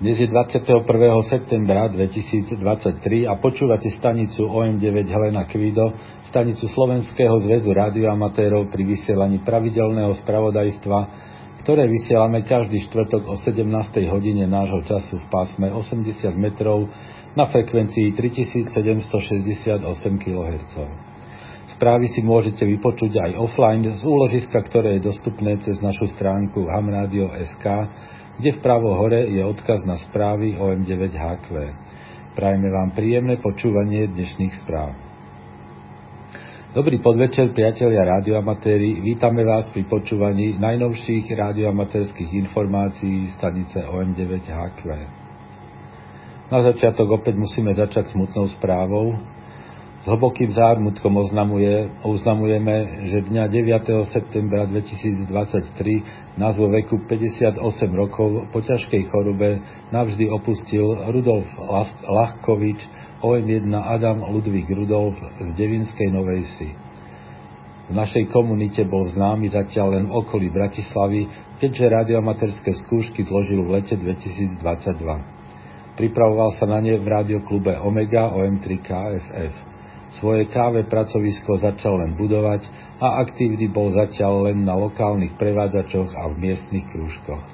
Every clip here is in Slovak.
Dnes je 21. septembra 2023 a počúvate stanicu OM9 Helena Kvido, stanicu Slovenského zväzu radioamatérov pri vysielaní pravidelného spravodajstva, ktoré vysielame každý štvrtok o 17. hodine nášho času v pásme 80 metrov na frekvencii 3768 kHz. Správy si môžete vypočuť aj offline z úložiska, ktoré je dostupné cez našu stránku hamradio.sk kde vpravo hore je odkaz na správy OM9HQ. Prajme vám príjemné počúvanie dnešných správ. Dobrý podvečer, priatelia radioamatéri. Vítame vás pri počúvaní najnovších radioamatérských informácií stanice OM9HQ. Na začiatok opäť musíme začať smutnou správou. S hlbokým zármutkom oznamuje, oznamujeme, že dňa 9. septembra 2023 nás vo veku 58 rokov po ťažkej chorobe navždy opustil Rudolf Lachkovič, OM1 Adam Ludvík Rudolf z Devinskej Novej Vsi. V našej komunite bol známy zatiaľ len v okolí Bratislavy, keďže radioamaterské skúšky zložil v lete 2022. Pripravoval sa na ne v radioklube Omega OM3 KFF. Svoje káve pracovisko začal len budovať a aktívny bol zatiaľ len na lokálnych prevádzačoch a v miestnych krúžkoch.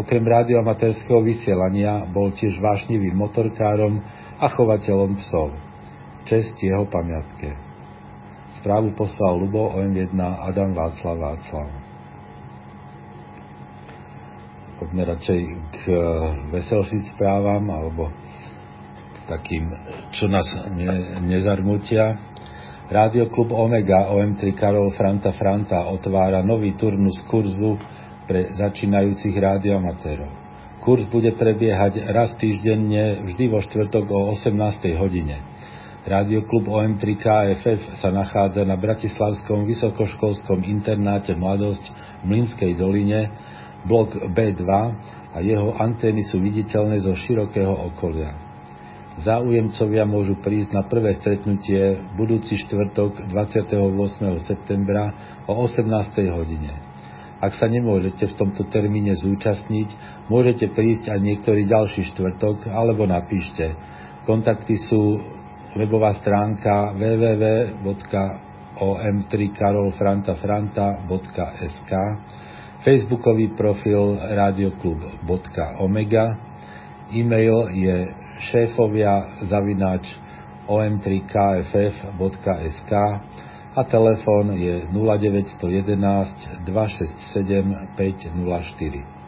Okrem radioamatérskeho vysielania bol tiež vášnivým motorkárom a chovateľom psov. Čest jeho pamiatke. Správu poslal Lubo OM1 Adam Václav Václav. Poďme radšej k veselším správam alebo takým, čo nás ne, nezarmutia. Klub Omega OM3 Karol Franta Franta otvára nový turnus kurzu pre začínajúcich rádioamatérov. Kurs bude prebiehať raz týždenne vždy vo štvrtok o 18. hodine. Klub OM3 KFF sa nachádza na Bratislavskom vysokoškolskom internáte Mladosť v Mlinskej doline, blok B2 a jeho antény sú viditeľné zo širokého okolia. Záujemcovia môžu prísť na prvé stretnutie budúci štvrtok 28. septembra o 18. hodine. Ak sa nemôžete v tomto termíne zúčastniť, môžete prísť aj niektorý ďalší štvrtok alebo napíšte. Kontakty sú webová stránka www.om3karolfrantafranta.sk Facebookový profil radioklub.omega e-mail je šéfovia zavináč om3kff.sk a telefón je 0911 267 504.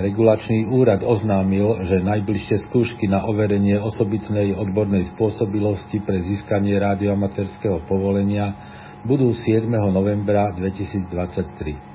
Regulačný úrad oznámil, že najbližšie skúšky na overenie osobitnej odbornej spôsobilosti pre získanie radioamatérskeho povolenia budú 7. novembra 2023.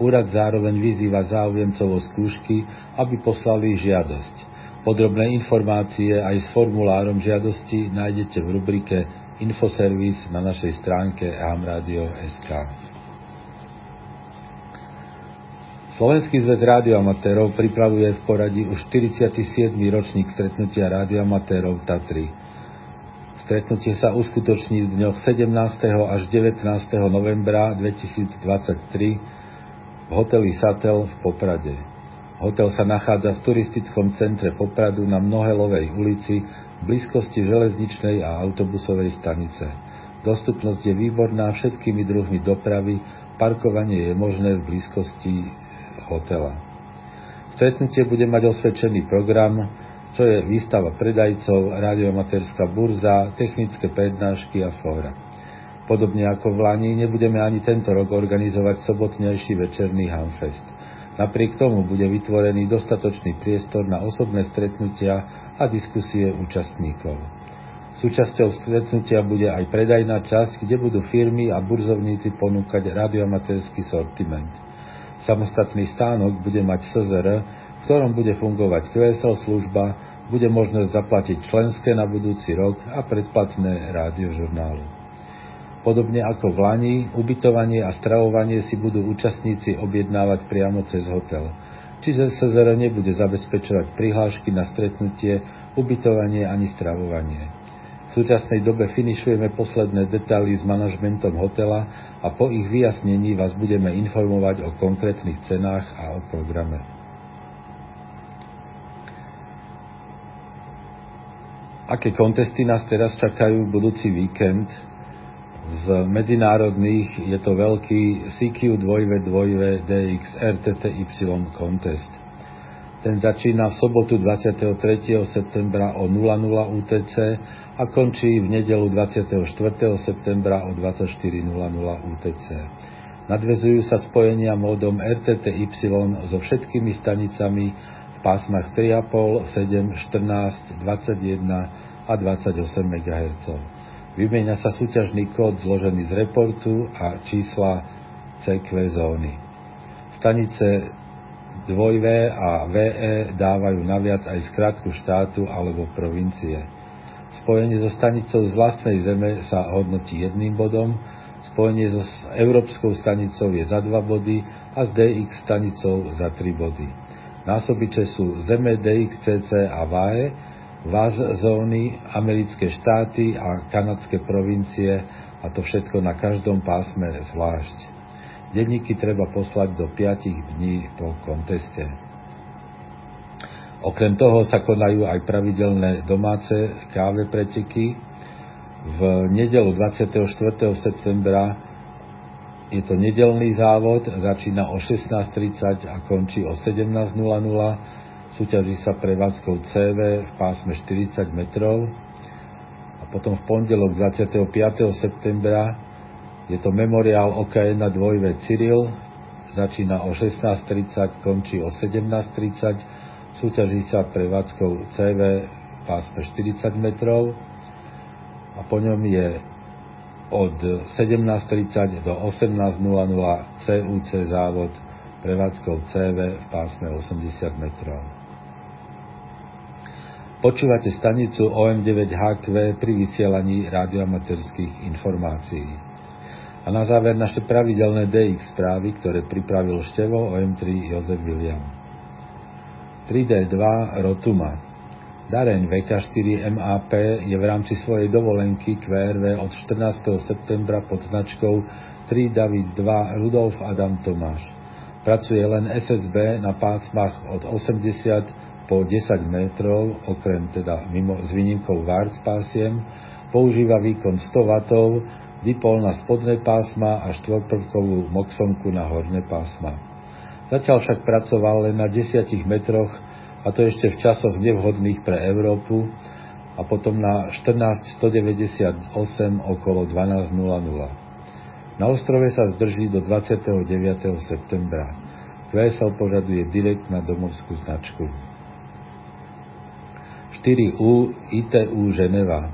Úrad zároveň vyzýva záujemcov o skúšky, aby poslali žiadosť. Podrobné informácie aj s formulárom žiadosti nájdete v rubrike Infoservis na našej stránke amradio.sk. Slovenský zväz rádioamatérov pripravuje v poradí už 47. ročník stretnutia rádioamatérov Tatry. Stretnutie sa uskutoční v dňoch 17. až 19. novembra 2023 v hoteli Satel v Poprade. Hotel sa nachádza v turistickom centre Popradu na Mnohelovej ulici v blízkosti železničnej a autobusovej stanice. Dostupnosť je výborná všetkými druhmi dopravy, parkovanie je možné v blízkosti hotela. Stretnutie bude mať osvedčený program, čo je výstava predajcov, radiomaterská burza, technické prednášky a fóra. Podobne ako v Lani nebudeme ani tento rok organizovať sobotnejší večerný Hamfest. Napriek tomu bude vytvorený dostatočný priestor na osobné stretnutia a diskusie účastníkov. Súčasťou stretnutia bude aj predajná časť, kde budú firmy a burzovníci ponúkať radioamatérsky sortiment. Samostatný stánok bude mať SZR, v ktorom bude fungovať QSL služba, bude možnosť zaplatiť členské na budúci rok a predplatné rádiožurnálu. Podobne ako v Lani, ubytovanie a stravovanie si budú účastníci objednávať priamo cez hotel. Čiže SZR nebude zabezpečovať prihlášky na stretnutie, ubytovanie ani stravovanie. V súčasnej dobe finišujeme posledné detaily s manažmentom hotela a po ich vyjasnení vás budeme informovať o konkrétnych cenách a o programe. Aké kontesty nás teraz čakajú v budúci víkend? Z medzinárodných je to veľký CQ 2V2V DX RTTY contest. Ten začína v sobotu 23. septembra o 00 UTC a končí v nedelu 24. septembra o 24.00 UTC. Nadvezujú sa spojenia módom RTTY so všetkými stanicami v pásmach 3,5, 7, 14, 21 a 28 MHz. Vymieňa sa súťažný kód zložený z reportu a čísla CQ zóny. Stanice 2V a VE dávajú naviac aj skratku štátu alebo provincie. Spojenie so stanicou z vlastnej zeme sa hodnotí jedným bodom, spojenie so európskou stanicou je za 2 body a s DX stanicou za 3 body. Násobiče sú Zeme, DXCC a VAE, VAZ zóny, americké štáty a kanadské provincie a to všetko na každom pásme zvlášť. Denníky treba poslať do 5 dní po konteste. Okrem toho sa konajú aj pravidelné domáce káve preteky. V nedelu 24. septembra je to nedelný závod, začína o 16.30 a končí o 17.00 súťaží sa prevádzkou CV v pásme 40 metrov a potom v pondelok 25. septembra je to memoriál OK1 2V Cyril, začína o 16.30, končí o 17.30, súťaží sa prevádzkou CV v pásme 40 metrov a po ňom je od 17.30 do 18.00 CUC závod prevádzkou CV v pásme 80 metrov. Počúvate stanicu OM9HQ pri vysielaní radioamaterských informácií. A na záver naše pravidelné DX správy, ktoré pripravil števo OM3 Jozef William. 3D2 Rotuma Dareň VK4 MAP je v rámci svojej dovolenky QRV od 14. septembra pod značkou 3 David 2 Rudolf Adam Tomáš. Pracuje len SSB na pásmach od 80 po 10 metrov, okrem teda mimo, s výnimkou VARC pásiem, používa výkon 100 W, dipol na spodné pásma a štvorprvkovú moxonku na horné pásma. Zatiaľ však pracoval len na 10 metroch, a to ešte v časoch nevhodných pre Európu, a potom na 14198 okolo 12.00. Na ostrove sa zdrží do 29. septembra. QSL požaduje direkt na domovskú značku. 4U ITU Ženeva.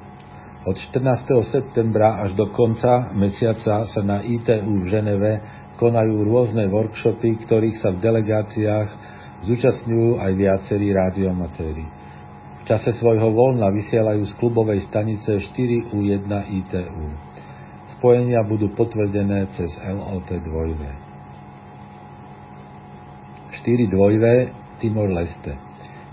Od 14. septembra až do konca mesiaca sa na ITU v Ženeve konajú rôzne workshopy, ktorých sa v delegáciách zúčastňujú aj viacerí rádiomatéri. V čase svojho voľna vysielajú z klubovej stanice 4U1 ITU. Spojenia budú potvrdené cez LOT 2 4 2 Timor Leste.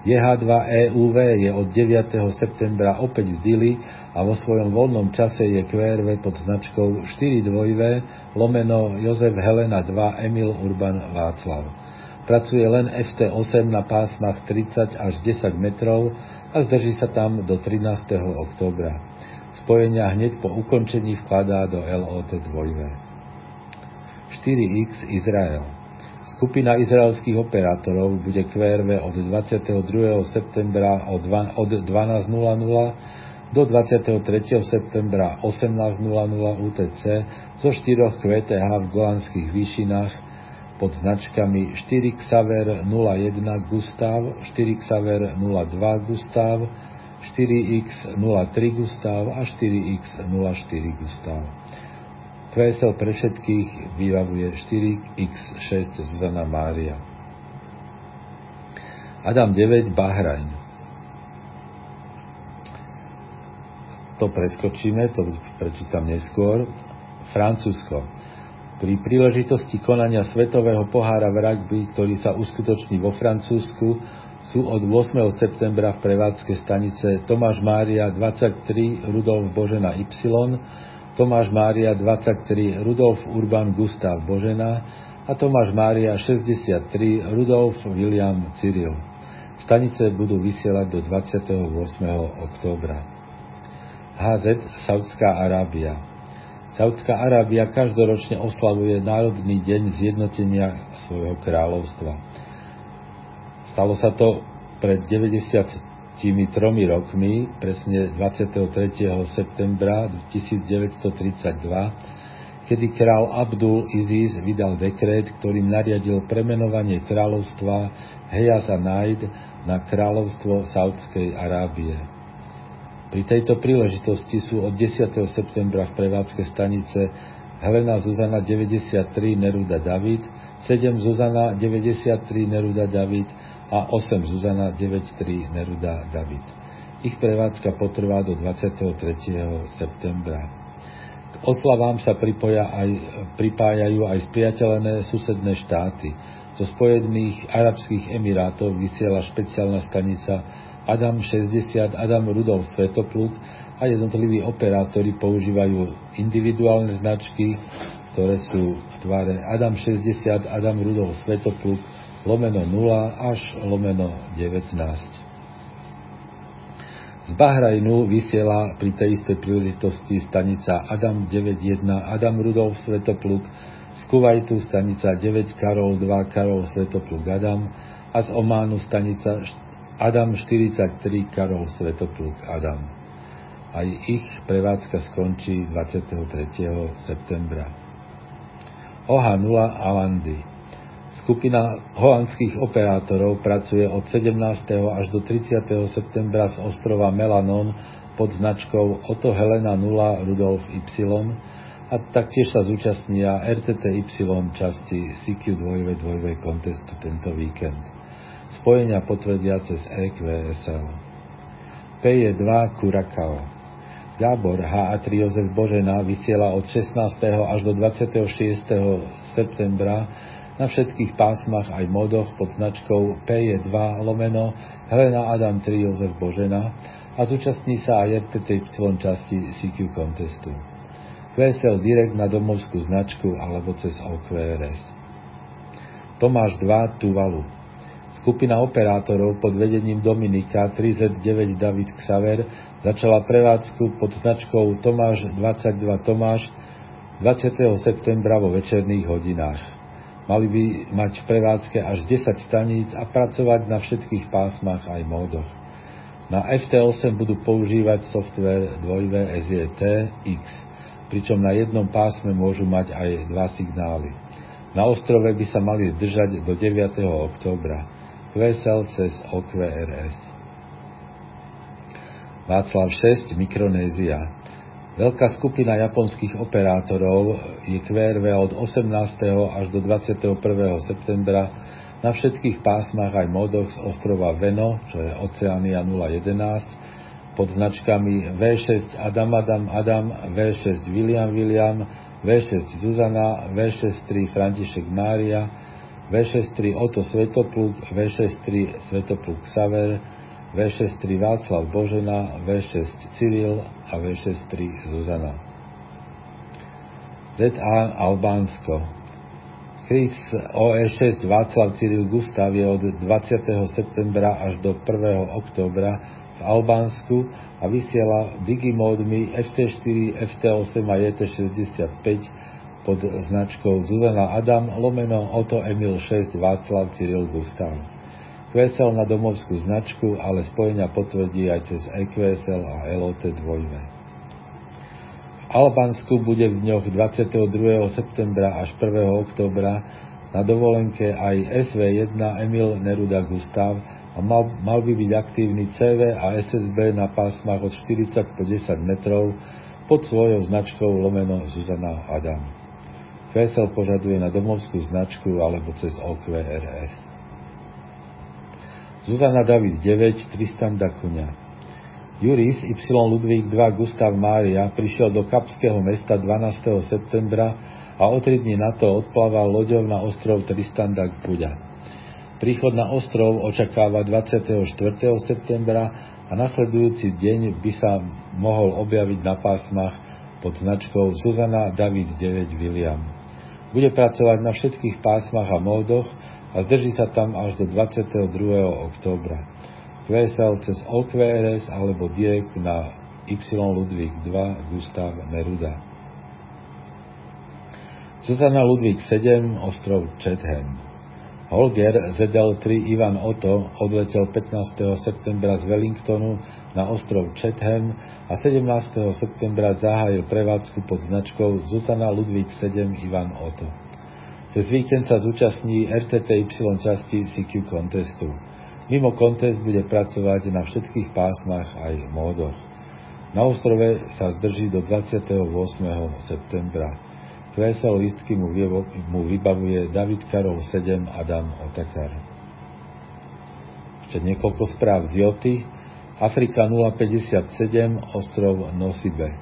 JH2EUV je od 9. septembra opäť v Dili a vo svojom voľnom čase je QRV pod značkou 42V lomeno Jozef Helena 2 Emil Urban Václav. Pracuje len FT8 na pásmach 30 až 10 metrov a zdrží sa tam do 13. októbra. Spojenia hneď po ukončení vkladá do LOT 2V. 4X Izrael Skupina izraelských operátorov bude QRV od 22. septembra od 12.00 do 23. septembra 18.00 UTC zo štyroch QTH v Golanských výšinách pod značkami 4 Xaver 01 Gustav, 4 Xaver 02 Gustav, 4X 03 Gustav a 4X 04 Gustav. QSL pre všetkých vyvavuje 4x6 Zuzana Mária. Adam 9 Bahrajn. To preskočíme, to prečítam neskôr. Francúzsko. Pri príležitosti konania Svetového pohára v rugby, ktorý sa uskutoční vo Francúzsku, sú od 8. septembra v prevádzke stanice Tomáš Mária 23 Rudolf Božena Y Tomáš Mária 23, Rudolf Urban Gustav Božena a Tomáš Mária 63, Rudolf William Cyril. Stanice budú vysielať do 28. októbra. HZ Saudská Arábia. Saudská Arábia každoročne oslavuje Národný deň zjednotenia svojho kráľovstva. Stalo sa to pred 93 rokmi, presne 23. septembra 1932, kedy král Abdul Iziz vydal dekret, ktorým nariadil premenovanie kráľovstva Hejaz a na kráľovstvo Saudskej Arábie. Pri tejto príležitosti sú od 10. septembra v prevádzke stanice Helena Zuzana 93 Neruda David, 7 Zuzana 93 Neruda David a 8 Zuzana 93 Neruda David. Ich prevádzka potrvá do 23. septembra. K oslavám sa pripoja aj, pripájajú aj spriateľené susedné štáty. Zo Spojených Arabských Emirátov vysiela špeciálna stanica Adam 60, Adam Rudolf Svetopluk a jednotliví operátori používajú individuálne značky, ktoré sú v tvare Adam 60, Adam Rudolf Svetopluk, lomeno 0 až lomeno 19. Z Bahrajnu vysiela pri tej istej príležitosti stanica Adam 91, Adam Rudolf Svetopluk, z Kuwaitu stanica 9 Karol 2 Karol Svetopluk Adam a z Ománu stanica Adam 43, Karol Svetopluk Adam. Aj ich prevádzka skončí 23. septembra. OH0 Alandy Skupina holandských operátorov pracuje od 17. až do 30. septembra z ostrova Melanon pod značkou Otto Helena 0 Rudolf Y a taktiež sa zúčastnia RTTY časti CQ2 kontestu tento víkend spojenia potvrdia cez EQSL. PJ2 Kurakao. Gábor HA3 Jozef Božena vysiela od 16. až do 26. septembra na všetkých pásmach aj modoch pod značkou PJ2 lomeno Helena Adam 3 Jozef Božena a zúčastní sa aj RTTY časti CQ contestu. QSL Direct na domovskú značku alebo cez OQRS. Tomáš 2 Tuvalu Skupina operátorov pod vedením Dominika 3Z9 David Xaver začala prevádzku pod značkou Tomáš 22 Tomáš 20. septembra vo večerných hodinách. Mali by mať v prevádzke až 10 staníc a pracovať na všetkých pásmach aj módoch. Na FT8 budú používať software 2 SVT X, pričom na jednom pásme môžu mať aj dva signály. Na ostrove by sa mali zdržať do 9. októbra. Vesel cez OQRS. Václav 6, Mikronézia. Veľká skupina japonských operátorov je QRV od 18. až do 21. septembra na všetkých pásmach aj modoch z ostrova Veno, čo je Oceania 011, pod značkami V6 Adam Adam Adam, V6 William William, V6 Zuzana, V63 František Mária, V63 Oto Svetopluk, V63 Svetopluk Saver, V63 Václav Božena, V6 Cyril a V63 Zuzana. ZA Albánsko Chris OE6 Václav Cyril Gustav je od 20. septembra až do 1. októbra v Albánsku a vysiela Digimódmi FT4, FT8 a JT65 pod značkou Zuzana Adam, lomeno Oto Emil 6 Václav Cyril Gustav. QSL na domovskú značku, ale spojenia potvrdí aj cez EQSL a LOT 2. V Albánsku bude v dňoch 22. septembra až 1. októbra na dovolenke aj SV1 Emil Neruda Gustav a mal, mal by byť aktívny CV a SSB na pásmach od 40 po 10 metrov pod svojou značkou lomeno Zuzana Adam. QSL požaduje na domovskú značku alebo cez OQRS. Zuzana David 9, Tristan Dakuňa. Juris Y. Ludvík 2 Gustav Mária prišiel do Kapského mesta 12. septembra a o tri dní na to odplával loďou na ostrov Tristan da Príchod na ostrov očakáva 24. septembra a nasledujúci deň by sa mohol objaviť na pásmach pod značkou Zuzana David 9 William. Bude pracovať na všetkých pásmach a módoch a zdrží sa tam až do 22. októbra. QSL cez OQRS alebo direkt na Y. Ludvík II. Gustav Neruda. Zuzana Ludvík VII. Ostrov Chatham. Holger ZL-3 Ivan Otto odletel 15. septembra z Wellingtonu na ostrov Chatham a 17. septembra zahájil prevádzku pod značkou Zuzana Ludvík 7 Ivan Otto. Cez víkend sa zúčastní RTTY časti CQ contestu. Mimo kontest bude pracovať na všetkých pásmach aj módoch. Na ostrove sa zdrží do 28. septembra. Kvésel listky mu, mu vybavuje David Karol 7 Adam Otakar. Ešte niekoľko správ z Joty. Afrika 057 ostrov Nosibe.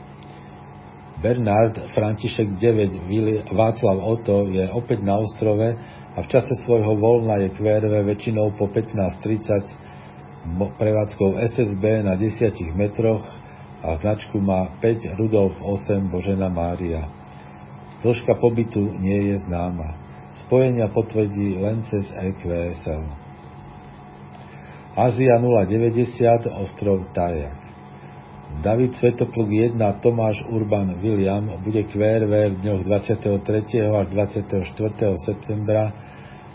Bernard František 9 Václav Oto je opäť na ostrove a v čase svojho voľna je QRV väčšinou po 15.30 prevádzkou SSB na 10 metroch a značku má 5 Rudolf 8 Božena Mária. Dĺžka pobytu nie je známa. Spojenia potvrdí len cez EQSL. Ázia 090, ostrov Tajak. David Svetopluk 1 Tomáš Urban William bude QRV v dňoch 23. až 24. septembra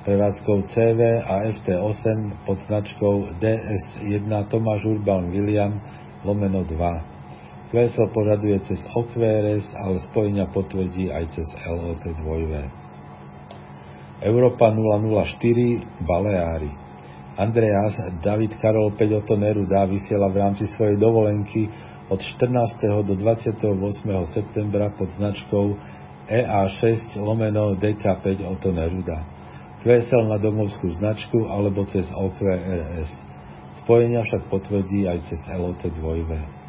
prevádzkou CV a FT8 pod značkou DS1 Tomáš Urban William lomeno 2. QSL požaduje cez OQRS, ale spojenia potvrdí aj cez LOT 2 Európa 004 Baleári Andreas David Karol 5 Otto Neruda vysiela v rámci svojej dovolenky od 14. do 28. septembra pod značkou EA6 lomeno DK5 Otto Neruda. QSL na domovskú značku alebo cez OQRS. Spojenia však potvrdí aj cez LOT 2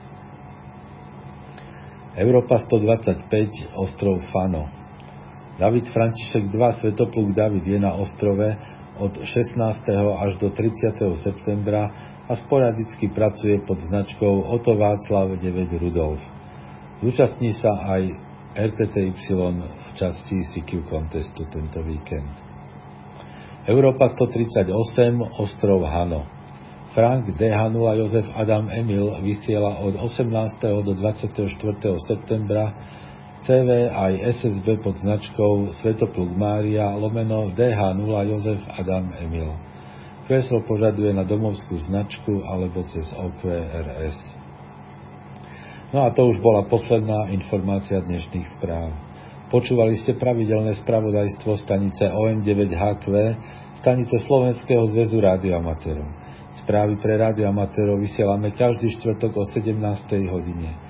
Európa 125, ostrov Fano. David František 2, Svetopluk David je na ostrove od 16. až do 30. septembra a sporadicky pracuje pod značkou Oto Václav 9 Rudolf. Zúčastní sa aj RTTY v časti CQ contestu tento víkend. Európa 138, ostrov Hano. Frank DH0 Jozef Adam Emil vysiela od 18. do 24. septembra CV aj SSB pod značkou Svetopluk Mária lomeno DH0 Jozef Adam Emil. QSL požaduje na domovskú značku alebo cez OQRS. No a to už bola posledná informácia dnešných správ. Počúvali ste pravidelné spravodajstvo stanice OM9HQ, stanice Slovenského zväzu rádioamatérov. Správy pre radioamatérov vysielame každý štvrtok o 17. hodine.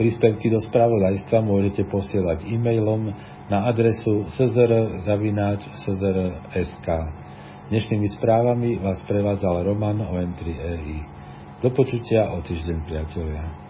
Príspevky do spravodajstva môžete posielať e-mailom na adresu szr.sk. Dnešnými správami vás prevádzal Roman o M3EI. Do počutia o týždeň, priatelia.